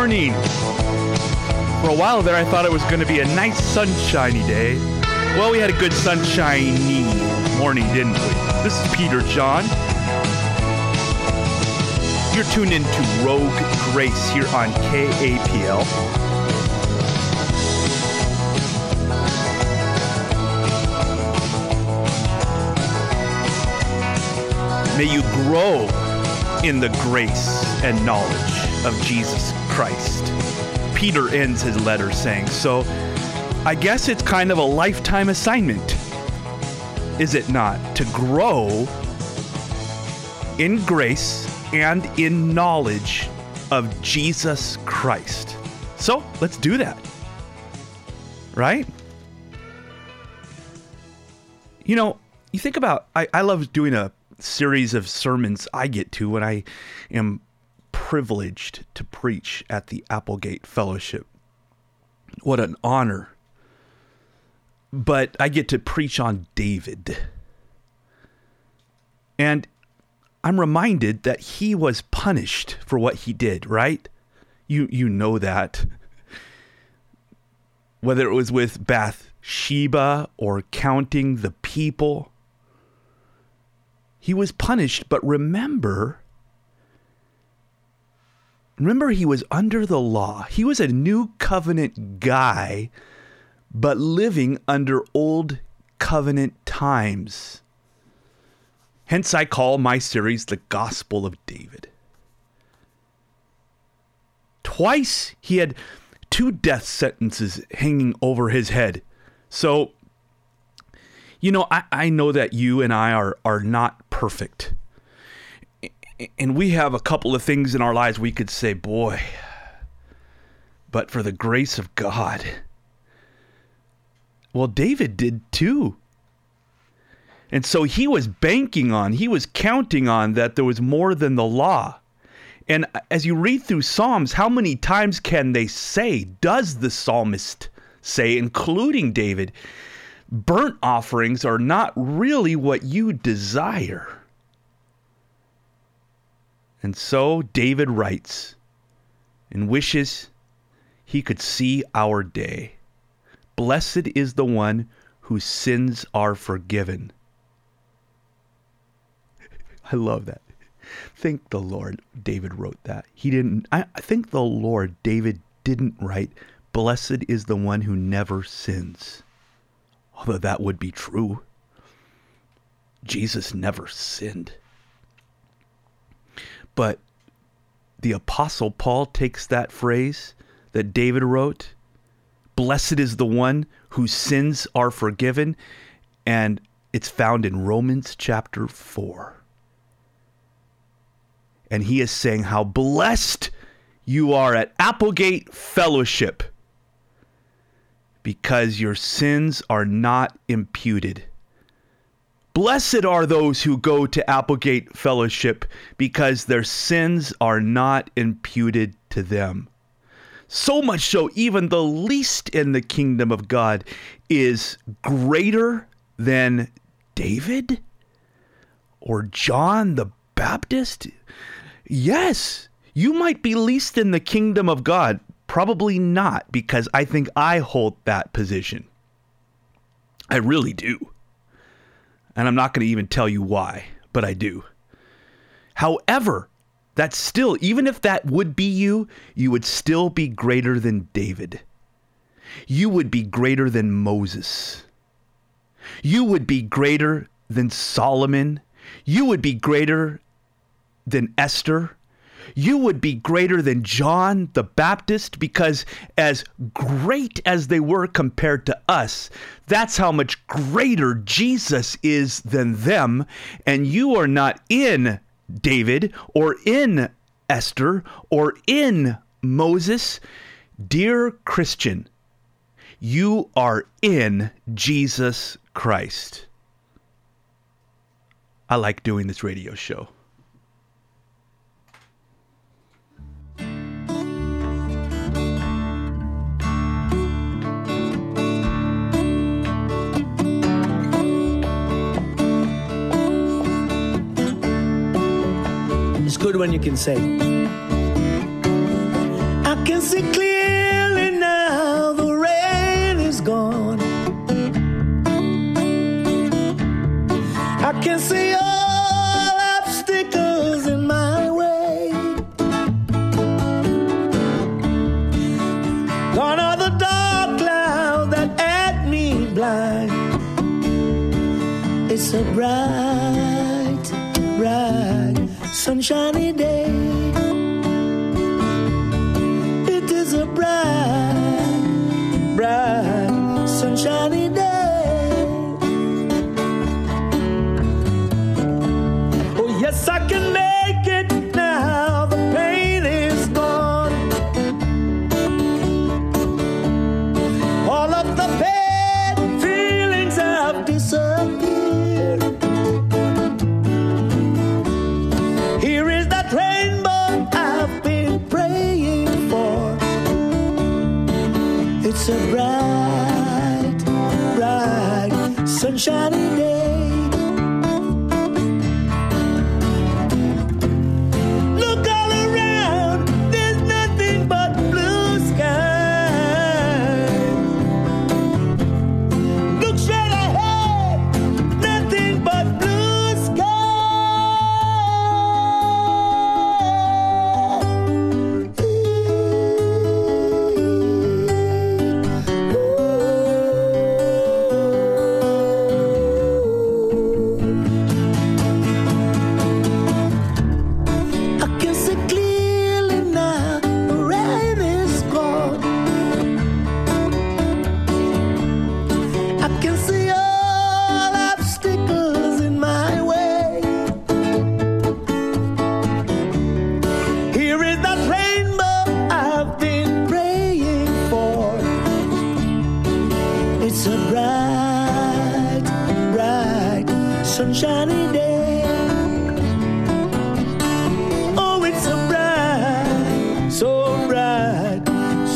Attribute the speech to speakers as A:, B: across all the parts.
A: morning. For a while there, I thought it was going to be a nice sunshiny day. Well, we had a good sunshiny morning, didn't we? This is Peter John. You're tuned in to Rogue Grace here on KAPL. May you grow in the grace and knowledge of Jesus Christ. Peter ends his letter saying, So I guess it's kind of a lifetime assignment, is it not? To grow in grace and in knowledge of Jesus Christ. So let's do that. Right? You know, you think about, I, I love doing a series of sermons I get to when I am privileged to preach at the Applegate Fellowship. What an honor. But I get to preach on David. And I'm reminded that he was punished for what he did, right? You you know that. Whether it was with Bathsheba or counting the people, he was punished, but remember remember he was under the law. He was a new covenant guy, but living under old covenant times. Hence, I call my series The Gospel of David. Twice he had two death sentences hanging over his head. So, you know, I, I know that you and I are, are not perfect. And we have a couple of things in our lives we could say, boy, but for the grace of God. Well, David did too. And so he was banking on, he was counting on that there was more than the law. And as you read through Psalms, how many times can they say, does the psalmist say, including David, burnt offerings are not really what you desire? And so David writes and wishes he could see our day. Blessed is the one whose sins are forgiven I love that. Thank the Lord, David wrote that. He didn't, I, I think the Lord, David didn't write, Blessed is the one who never sins. Although that would be true. Jesus never sinned. But the Apostle Paul takes that phrase that David wrote, Blessed is the one whose sins are forgiven, and it's found in Romans chapter 4 and he is saying how blessed you are at Applegate Fellowship because your sins are not imputed. Blessed are those who go to Applegate Fellowship because their sins are not imputed to them. So much so, even the least in the kingdom of God is greater than David or John the Baptist. Yes, you might be least in the kingdom of God. Probably not, because I think I hold that position. I really do. And I'm not going to even tell you why, but I do. However, that's still, even if that would be you, you would still be greater than David. You would be greater than Moses. You would be greater than Solomon. You would be greater than Esther. You would be greater than John the Baptist because, as great as they were compared to us, that's how much greater Jesus is than them. And you are not in David or in Esther or in Moses. Dear Christian, you are in Jesus Christ. I like doing this radio show.
B: good when you can say, I can see clearly now the rain is gone. I can see all obstacles in my way. Gone are the dark clouds that at me blind. It's so bright sunshiny day. It is a bright, bright, sunshiny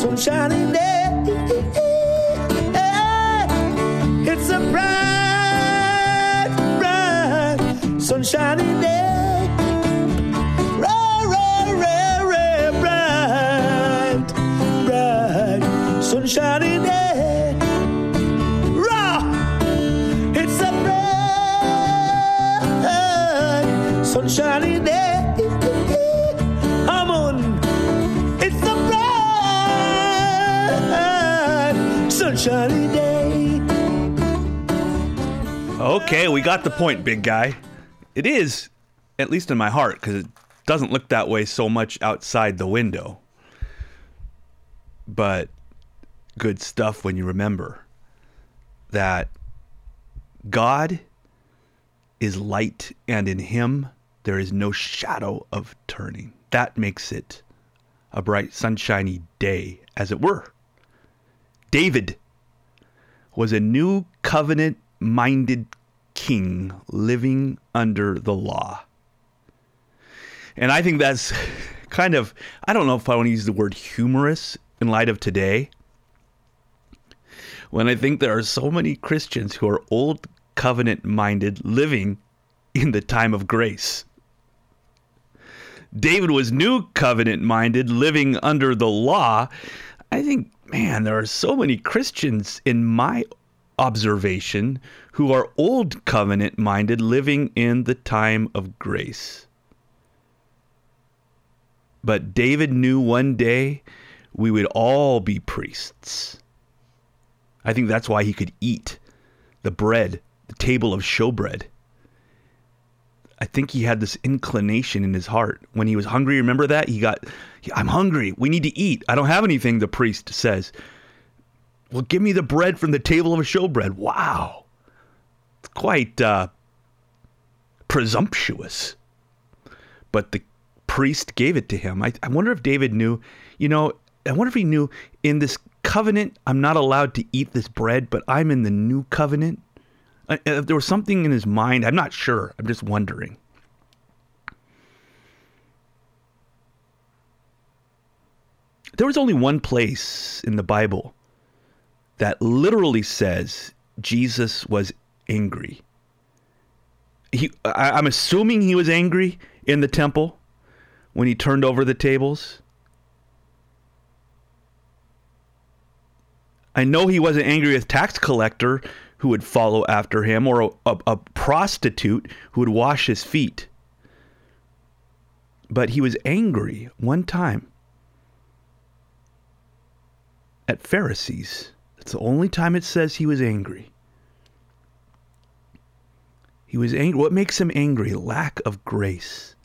B: sunshiny day. It's a bright, bright, sunshiny day. Ra, ra, ra, ra, bright, bright, sunshiny
A: Okay, we got the point, big guy. It is, at least in my heart, because it doesn't look that way so much outside the window. But good stuff when you remember that God is light, and in Him there is no shadow of turning. That makes it a bright, sunshiny day, as it were. David was a new covenant minded king living under the law. And I think that's kind of, I don't know if I want to use the word humorous in light of today. When I think there are so many Christians who are old covenant minded living in the time of grace. David was new covenant minded living under the law. I think, man, there are so many Christians in my observation who are old covenant minded living in the time of grace. But David knew one day we would all be priests. I think that's why he could eat the bread, the table of showbread. I think he had this inclination in his heart when he was hungry. Remember that? He got, I'm hungry. We need to eat. I don't have anything, the priest says. Well, give me the bread from the table of a showbread. Wow. It's quite uh, presumptuous. But the priest gave it to him. I, I wonder if David knew, you know, I wonder if he knew in this covenant, I'm not allowed to eat this bread, but I'm in the new covenant. Uh, If there was something in his mind, I'm not sure. I'm just wondering. There was only one place in the Bible that literally says Jesus was angry. He, I, I'm assuming he was angry in the temple when he turned over the tables. I know he wasn't angry with tax collector who would follow after him or a, a, a prostitute who would wash his feet. But he was angry one time at Pharisees. It's the only time it says he was angry. He was angry. What makes him angry? Lack of grace.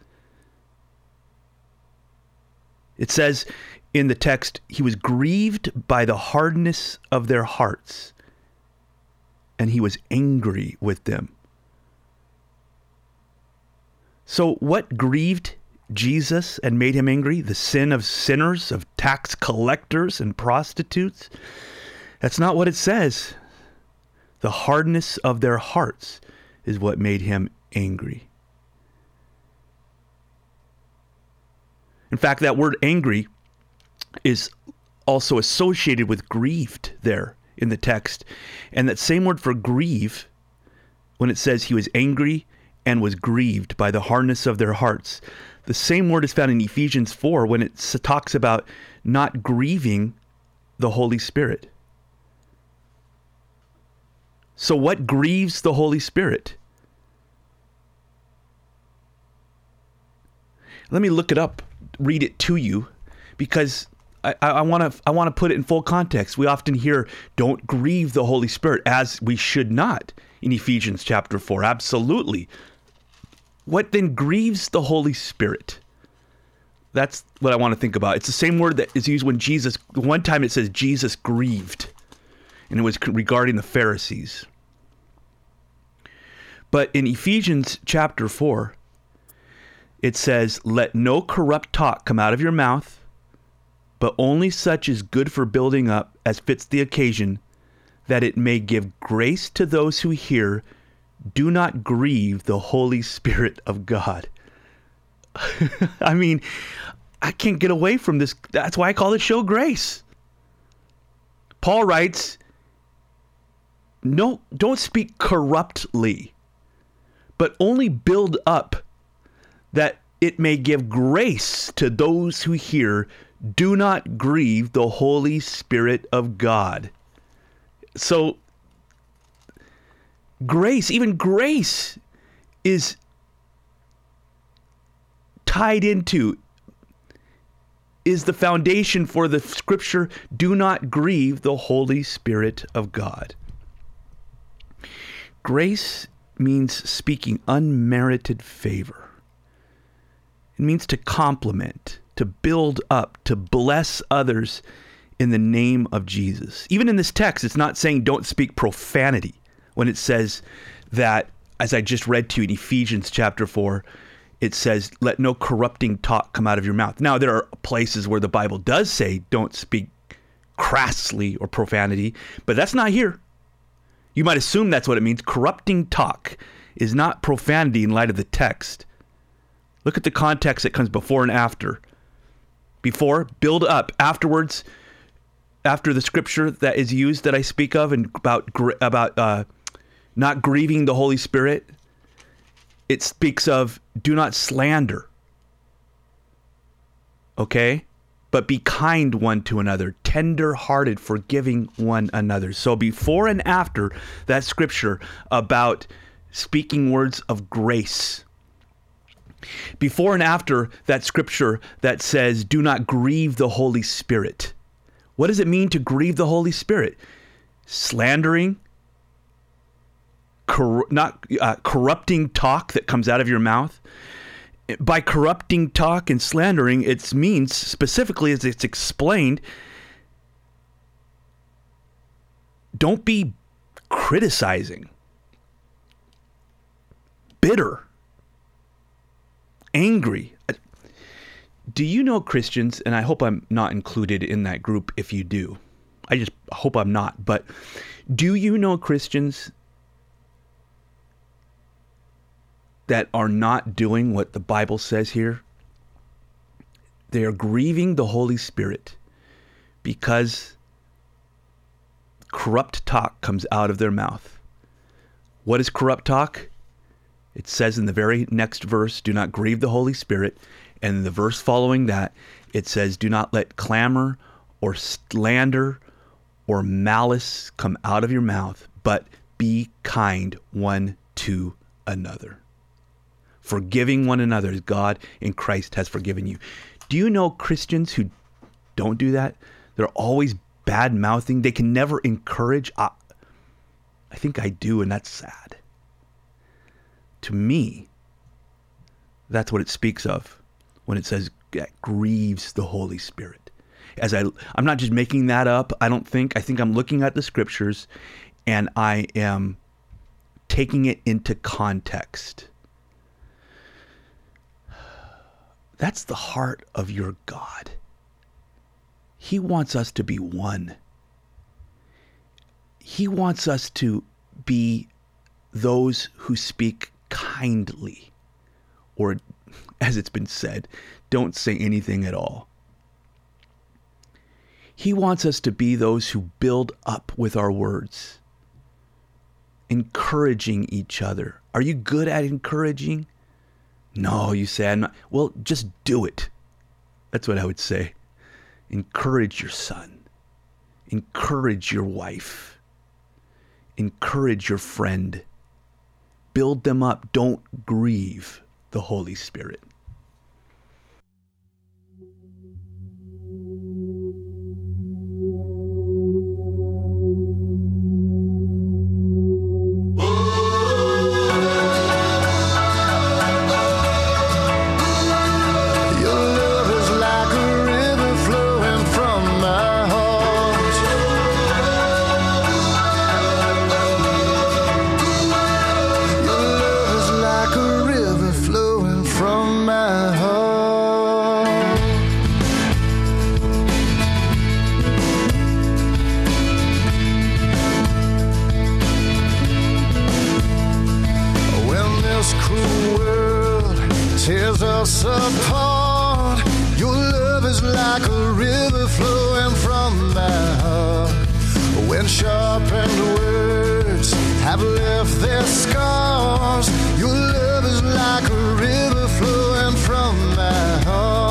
A: It says in the text, he was grieved by the hardness of their hearts, and he was angry with them. So, what grieved Jesus and made him angry? The sin of sinners, of tax collectors and prostitutes? That's not what it says. The hardness of their hearts is what made him angry. In fact, that word angry is also associated with grieved there in the text. And that same word for grieve, when it says he was angry and was grieved by the hardness of their hearts, the same word is found in Ephesians 4 when it talks about not grieving the Holy Spirit. So, what grieves the Holy Spirit? Let me look it up, read it to you, because I want to I want to put it in full context. We often hear, "Don't grieve the Holy Spirit," as we should not in Ephesians chapter four. Absolutely. What then grieves the Holy Spirit? That's what I want to think about. It's the same word that is used when Jesus. One time it says Jesus grieved, and it was regarding the Pharisees. But in Ephesians chapter 4, it says, Let no corrupt talk come out of your mouth, but only such is good for building up as fits the occasion, that it may give grace to those who hear. Do not grieve the Holy Spirit of God. I mean, I can't get away from this. That's why I call it show grace. Paul writes, no, don't speak corruptly but only build up that it may give grace to those who hear. Do not grieve the Holy Spirit of God. So, grace, even grace, is tied into, is the foundation for the scripture do not grieve the Holy Spirit of God. Grace means speaking unmerited favor. It means to compliment, to build up, to bless others in the name of Jesus. Even in this text, it's not saying don't speak profanity when it says that, as I just read to you in Ephesians chapter 4, it says, let no corrupting talk come out of your mouth. Now, there are places where the Bible does say don't speak crassly or profanity, but that's not here. You might assume that's what it means. Corrupting talk is not profanity in light of the text. Look at the context that comes before and after. Before, build up. Afterwards, after the scripture that is used that I speak of and about about uh, not grieving the Holy Spirit, it speaks of do not slander. Okay? But be kind one to another, tender hearted, forgiving one another. So, before and after that scripture about speaking words of grace, before and after that scripture that says, do not grieve the Holy Spirit. What does it mean to grieve the Holy Spirit? Slandering, cor- not uh, corrupting talk that comes out of your mouth, by corrupting talk and slandering, it means specifically as it's explained, don't be criticizing, bitter, angry. Do you know Christians, and I hope I'm not included in that group if you do. I just hope I'm not, but do you know Christians that are not doing what the Bible says here, they are grieving the Holy Spirit because corrupt talk comes out of their mouth. What is corrupt talk? It says in the very next verse, do not grieve the Holy Spirit. And the verse following that, it says, do not let clamor or slander or malice come out of your mouth, but be kind one to another forgiving one another as God in Christ has forgiven you. Do you know Christians who don't do that? They're always bad mouthing. They can never encourage. I, I think I do, and that's sad. to me, that's what it speaks of when it says that grieves the Holy Spirit. As I, I'm not just making that up. I don't think. I think I'm looking at the scriptures, and I am taking it into context. That's the heart of your God. He wants us to be one. He wants us to be those who speak kindly, or as it's been said, don't say anything at all. He wants us to be those who build up with our words, encouraging each other. Are you good at encouraging? No, you say, I'm not. Well, just do it. That's what I would say. Encourage your son, encourage your wife, encourage your friend. Build them up. Don't grieve the Holy Spirit.
C: Tears us apart, your love is like a river flowing from my heart. When sharpened words have left their scars, your love is like a river flowing from my heart.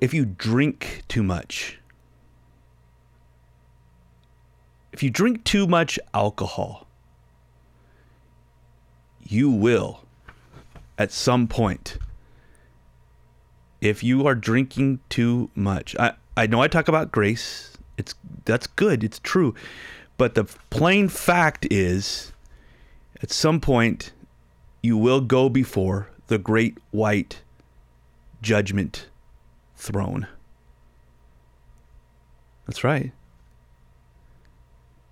A: If you drink too much, if you drink too much alcohol, you will, at some point, if you are drinking too much, I, I know I talk about grace. It's that's good. It's true. But the plain fact is at some point you will go before the great white judgment throne. That's right.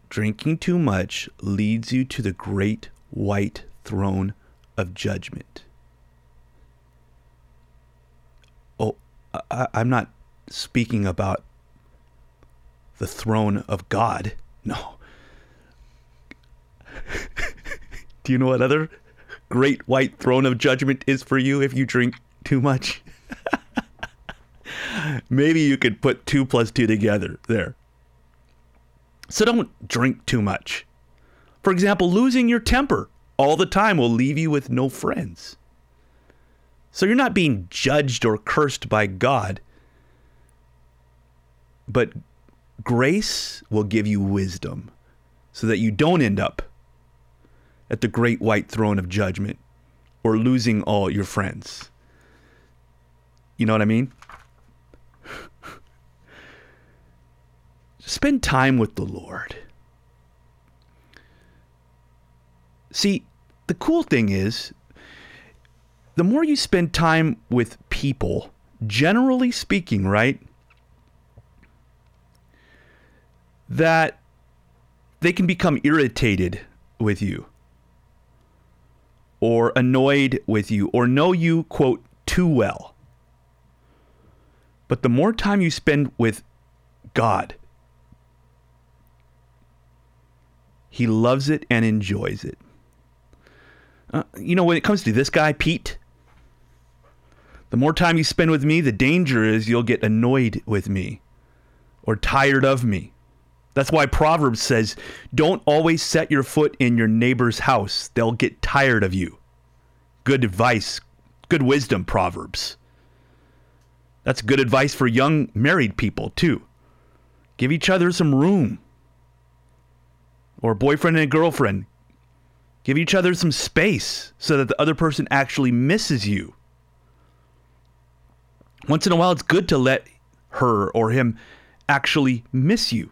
A: Drinking too much leads you to the great white throne of judgment. Oh, I, I'm not speaking about the throne of God. No. Do you know what other great white throne of judgment is for you if you drink too much? Maybe you could put two plus two together there. So don't drink too much. For example, losing your temper all the time will leave you with no friends. So you're not being judged or cursed by God, but grace will give you wisdom so that you don't end up at the great white throne of judgment or losing all your friends. You know what I mean? Spend time with the Lord. See, the cool thing is, the more you spend time with people, generally speaking, right? That they can become irritated with you or annoyed with you or know you, quote, too well. But the more time you spend with God, He loves it and enjoys it. Uh, you know, when it comes to this guy, Pete, the more time you spend with me, the danger is you'll get annoyed with me or tired of me. That's why Proverbs says, don't always set your foot in your neighbor's house. They'll get tired of you. Good advice, good wisdom, Proverbs. That's good advice for young married people, too. Give each other some room. Or boyfriend and girlfriend. Give each other some space so that the other person actually misses you. Once in a while, it's good to let her or him actually miss you.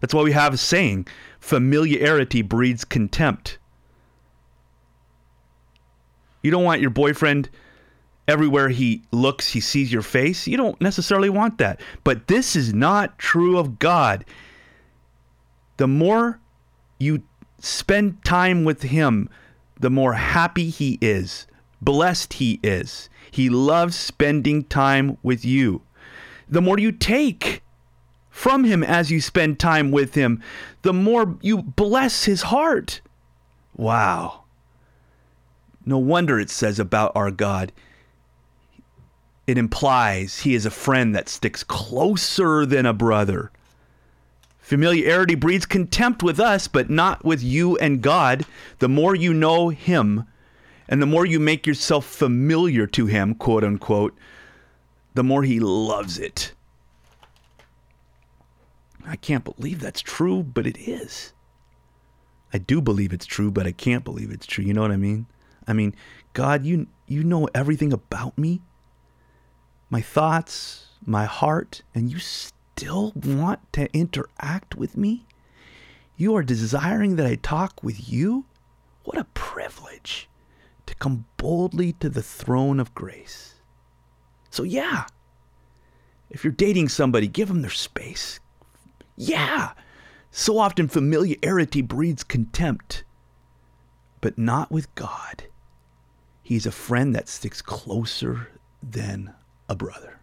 A: That's why we have a saying familiarity breeds contempt. You don't want your boyfriend everywhere he looks, he sees your face. You don't necessarily want that. But this is not true of God. The more you spend time with him, the more happy he is, blessed he is. He loves spending time with you. The more you take from him as you spend time with him, the more you bless his heart. Wow. No wonder it says about our God, it implies he is a friend that sticks closer than a brother. Familiarity breeds contempt with us, but not with you and God. The more you know him, and the more you make yourself familiar to him, quote unquote, the more he loves it. I can't believe that's true, but it is. I do believe it's true, but I can't believe it's true. You know what I mean? I mean, God, you you know everything about me. My thoughts, my heart, and you still want to interact with me? You are desiring that I talk with you? What a privilege to come boldly to the throne of grace. So, yeah, if you're dating somebody, give them their space. Yeah, so often familiarity breeds contempt, but not with God. He's a friend that sticks closer than a brother.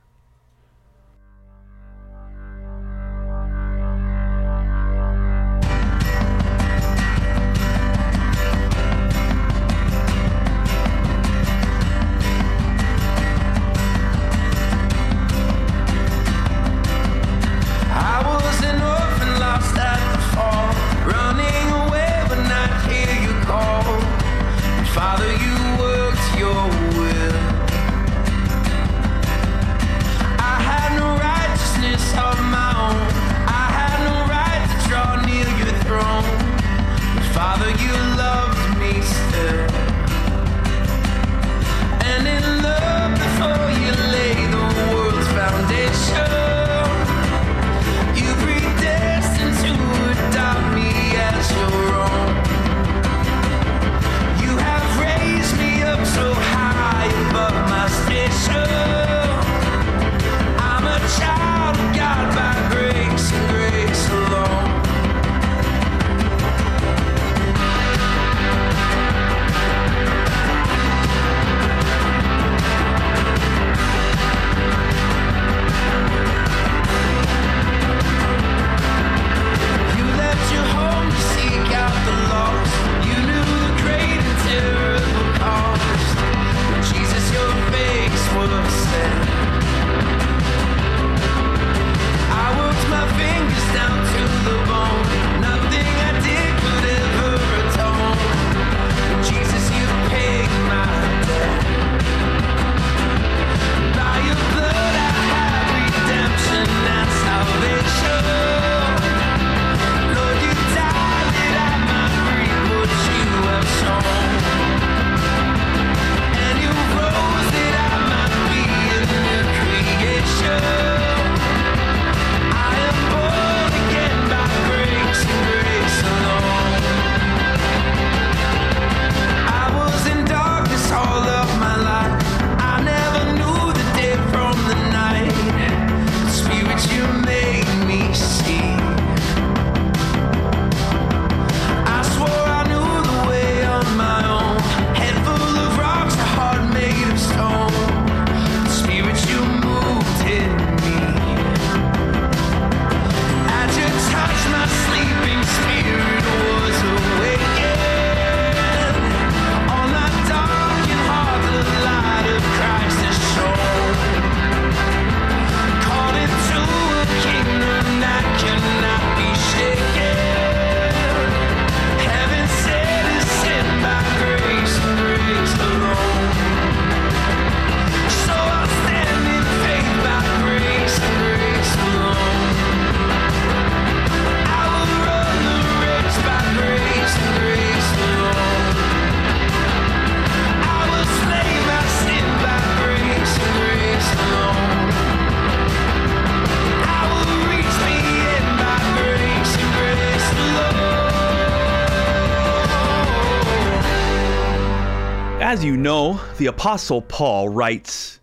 A: As you know, the Apostle Paul writes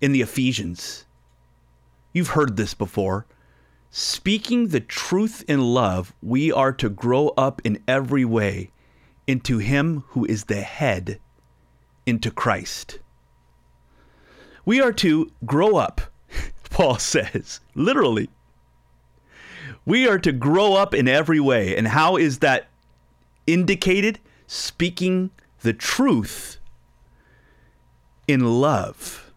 A: in the Ephesians, you've heard this before. Speaking the truth in love, we are to grow up in every way into Him who is the head, into Christ. We are to grow up, Paul says, literally. We are to grow up in every way. And how is that indicated? Speaking the truth in love.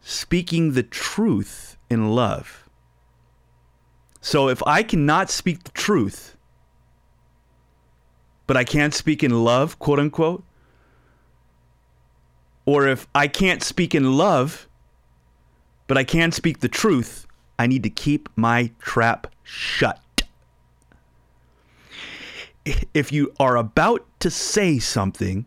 A: Speaking the truth in love. So if I cannot speak the truth, but I can't speak in love, quote unquote, or if I can't speak in love, but I can speak the truth, I need to keep my trap shut. If you are about to say something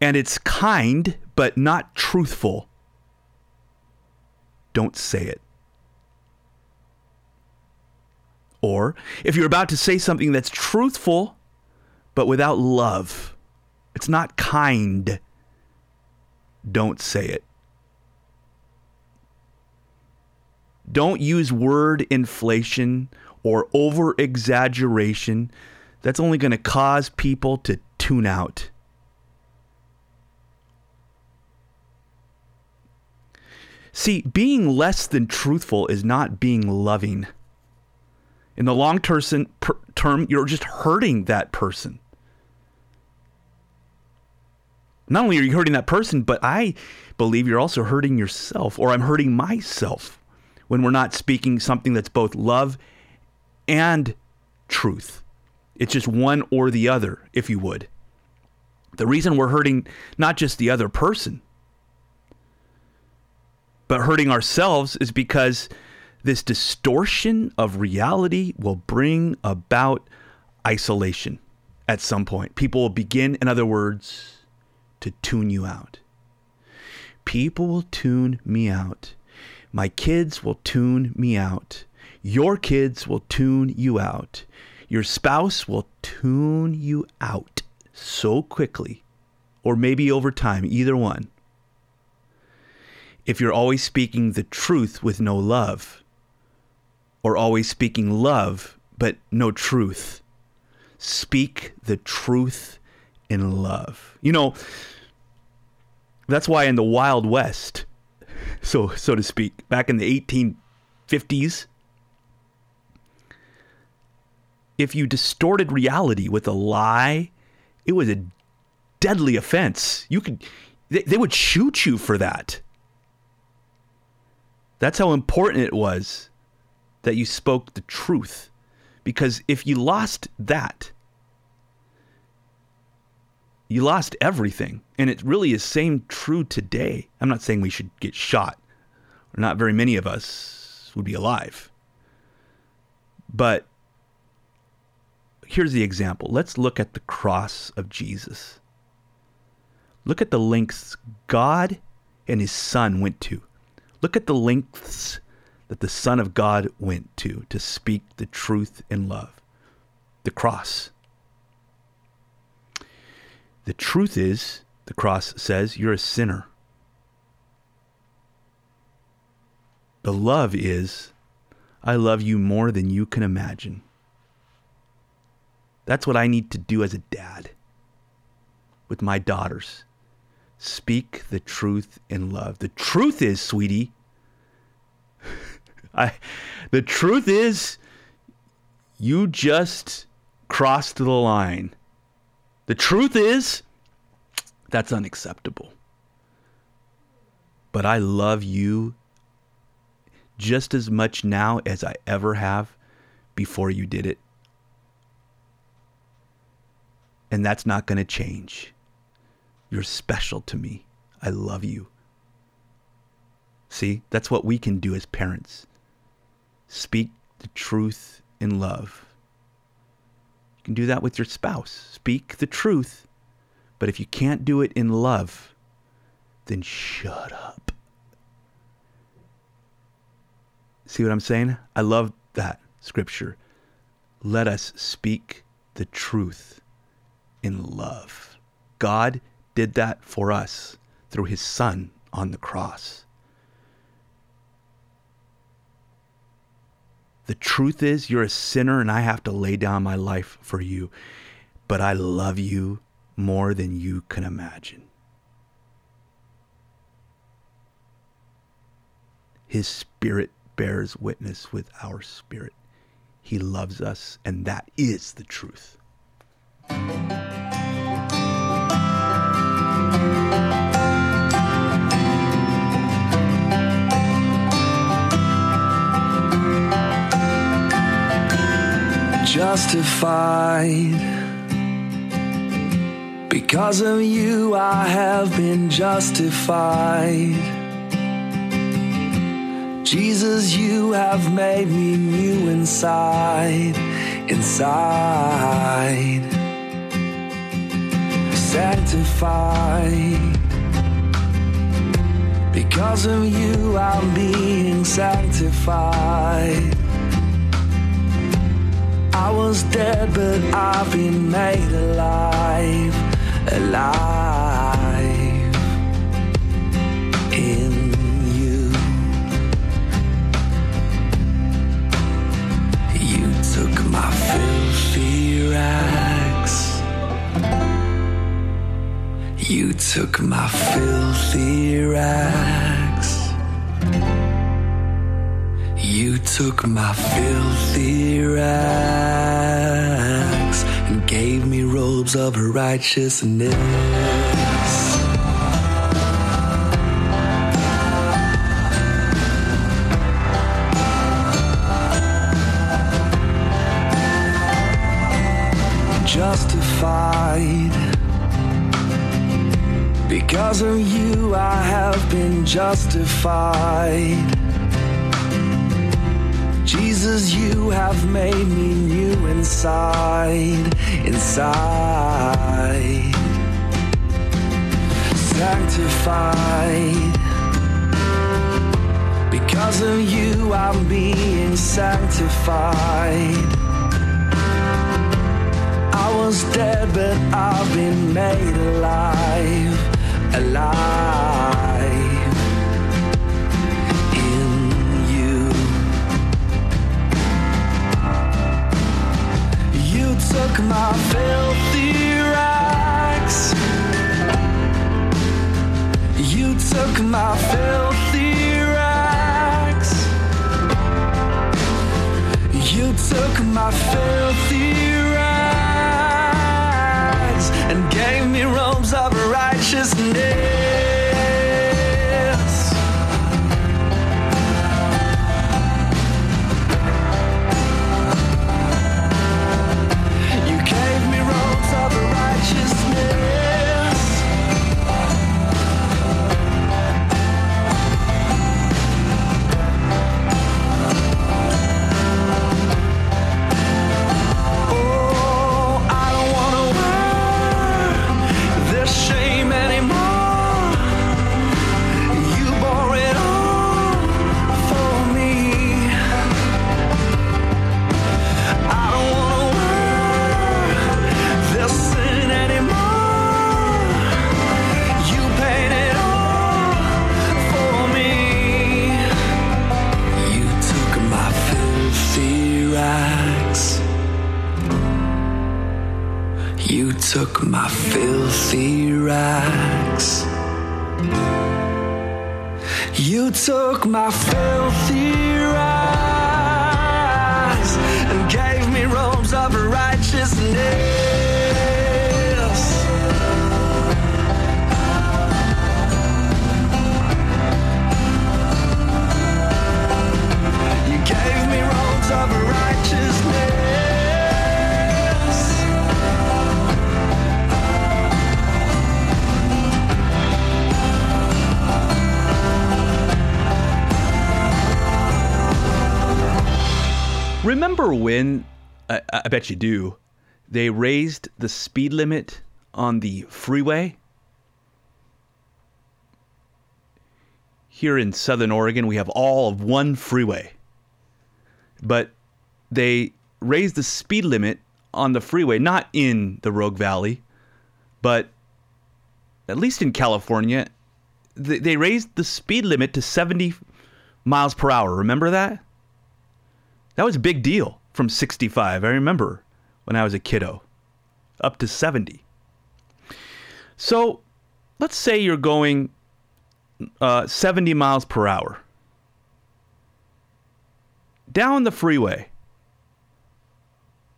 A: and it's kind but not truthful, don't say it. Or if you're about to say something that's truthful but without love, it's not kind, don't say it. Don't use word inflation or over exaggeration. That's only going to cause people to tune out. See, being less than truthful is not being loving. In the long term, term, you're just hurting that person. Not only are you hurting that person, but I believe you're also hurting yourself, or I'm hurting myself when we're not speaking something that's both love and truth. It's just one or the other, if you would. The reason we're hurting not just the other person, but hurting ourselves is because this distortion of reality will bring about isolation at some point. People will begin, in other words, to tune you out. People will tune me out. My kids will tune me out. Your kids will tune you out. Your spouse will tune you out so quickly, or maybe over time, either one. If you're always speaking the truth with no love, or always speaking love but no truth, speak the truth in love. You know, that's why in the Wild West, so so to speak, back in the 1850s, if you distorted reality with a lie, it was a deadly offense. You could they, they would shoot you for that. That's how important it was that you spoke the truth. Because if you lost that, you lost everything. And it really is same true today. I'm not saying we should get shot. Not very many of us would be alive. But here's the example. Let's look at the cross of Jesus. Look at the lengths God and his son went to. Look at the lengths that the Son of God went to to speak the truth in love. The cross. The truth is, the cross says, you're a sinner. The love is, I love you more than you can imagine. That's what I need to do as a dad with my daughters. Speak the truth in love. The truth is, sweetie, I the truth is you just crossed the line. The truth is, that's unacceptable. But I love you just as much now as I ever have before you did it. And that's not going to change. You're special to me. I love you. See, that's what we can do as parents. Speak the truth in love. You can do that with your spouse. Speak the truth. But if you can't do it in love, then shut up. See what I'm saying? I love that scripture. Let us speak the truth in love. God did that for us through his son on the cross. The truth is, you're a sinner and I have to lay down my life for you. But I love you more than you can imagine. His spirit bears witness with our spirit. He loves us, and that is the truth.
D: Justified. Because of you, I have been justified. Jesus, you have made me new inside, inside. Sanctified. Because of you, I'm being sanctified. I was dead, but I've been made alive, alive in you. You took my filthy rags. You took my filthy rags. You took my filthy rags and gave me robes of righteousness. Justified. Because of you, I have been justified. Jesus, you have made me new inside, inside. Sanctified. Because of you, I'm being sanctified. I was dead, but I've been made alive, alive You took my filthy rags. You took my filthy rags. You took my filthy rags and gave me robes of righteousness.
A: Bet you do, they raised the speed limit on the freeway? Here in Southern Oregon, we have all of one freeway. But they raised the speed limit on the freeway, not in the Rogue Valley, But at least in California, they, they raised the speed limit to 70 miles per hour. Remember that? That was a big deal from 65. I remember when I was a kiddo, up to 70. So let's say you're going uh, 70 miles per hour down the freeway.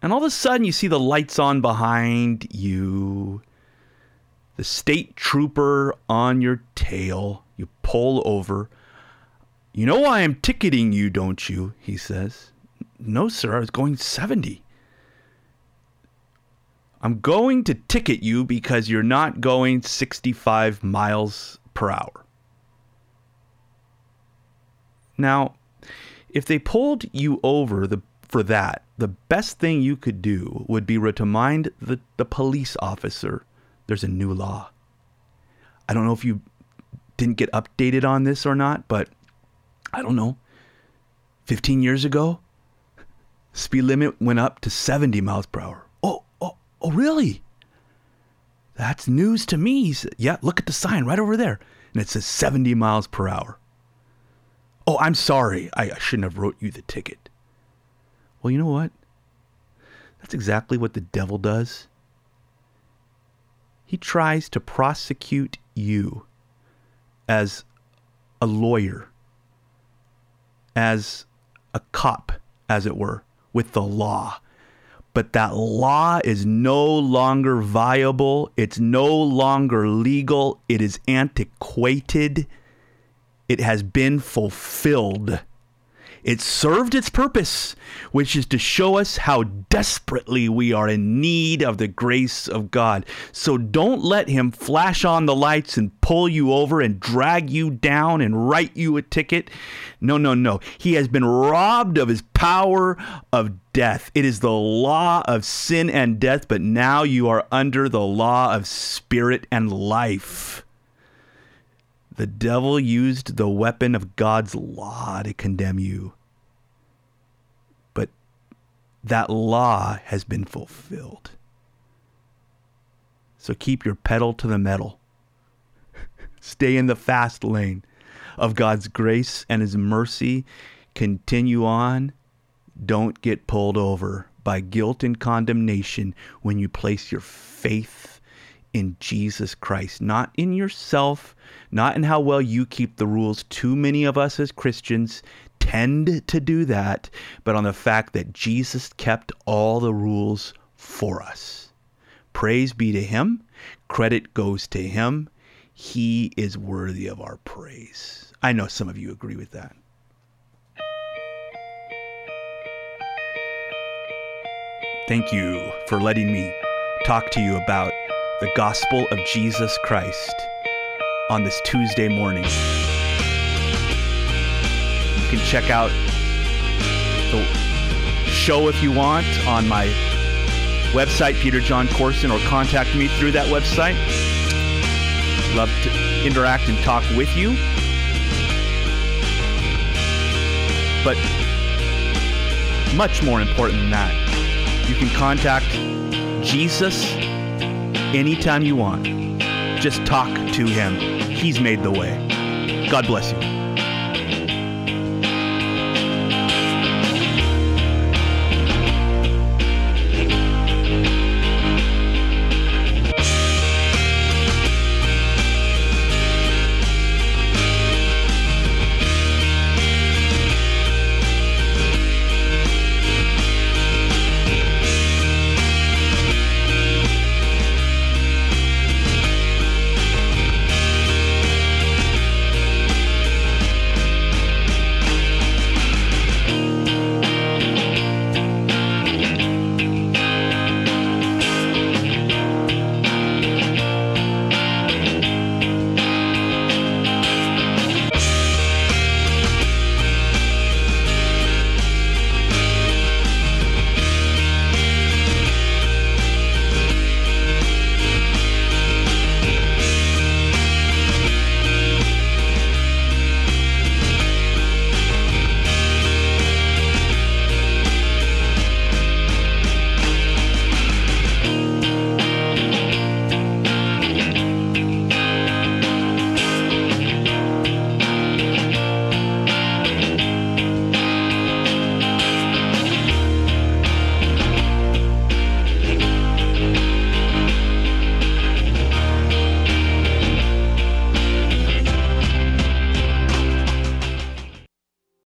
A: And all of a sudden, you see the lights on behind you, the state trooper on your tail. You pull over. You know why I'm ticketing you, don't you? He says. No, sir, I was going 70. I'm going to ticket you because you're not going 65 miles per hour. Now, if they pulled you over the, for that, the best thing you could do would be to remind the, the police officer there's a new law. I don't know if you didn't get updated on this or not, but I don't know. 15 years ago, speed limit went up to 70 miles per hour. Oh, oh, oh, really? That's news to me. He said, yeah, look at the sign right over there. And it says 70 miles per hour. Oh, I'm sorry. I, I shouldn't have wrote you the ticket. Well, you know what? That's exactly what the devil does. He tries to prosecute you as a lawyer, as a cop, as it were, with the law. But that law is no longer viable. It's no longer legal. It is antiquated. It has been fulfilled. It served its purpose, which is to show us how desperately we are in need of the grace of God. So don't let him flash on the lights and pull you over and drag you down and write you a ticket. No, no, no. He has been robbed of his power of death. It is the law of sin and death, but now you are under the law of spirit and life. The devil used the weapon of God's law to condemn you. But that law has been fulfilled. So keep your pedal to the metal. Stay in the fast lane of God's grace and His mercy. Continue on. Don't get pulled over by guilt and condemnation when you place your faith in Jesus Christ, not in yourself, not in how well you keep the rules. Too many of us as Christians tend to do that, but on the fact that Jesus kept all the rules for us. Praise be to Him. Credit goes to Him. He is worthy of our praise. I know some of you agree with that. Thank you for letting me talk to you about the gospel of Jesus Christ on this Tuesday morning. You can check out the show if you want on my website, Peter John Corson, or contact me through that website. Love to interact and talk with you. But much more important than that, you can contact Jesus anytime you want. Just talk to him. He's made the way. God bless you.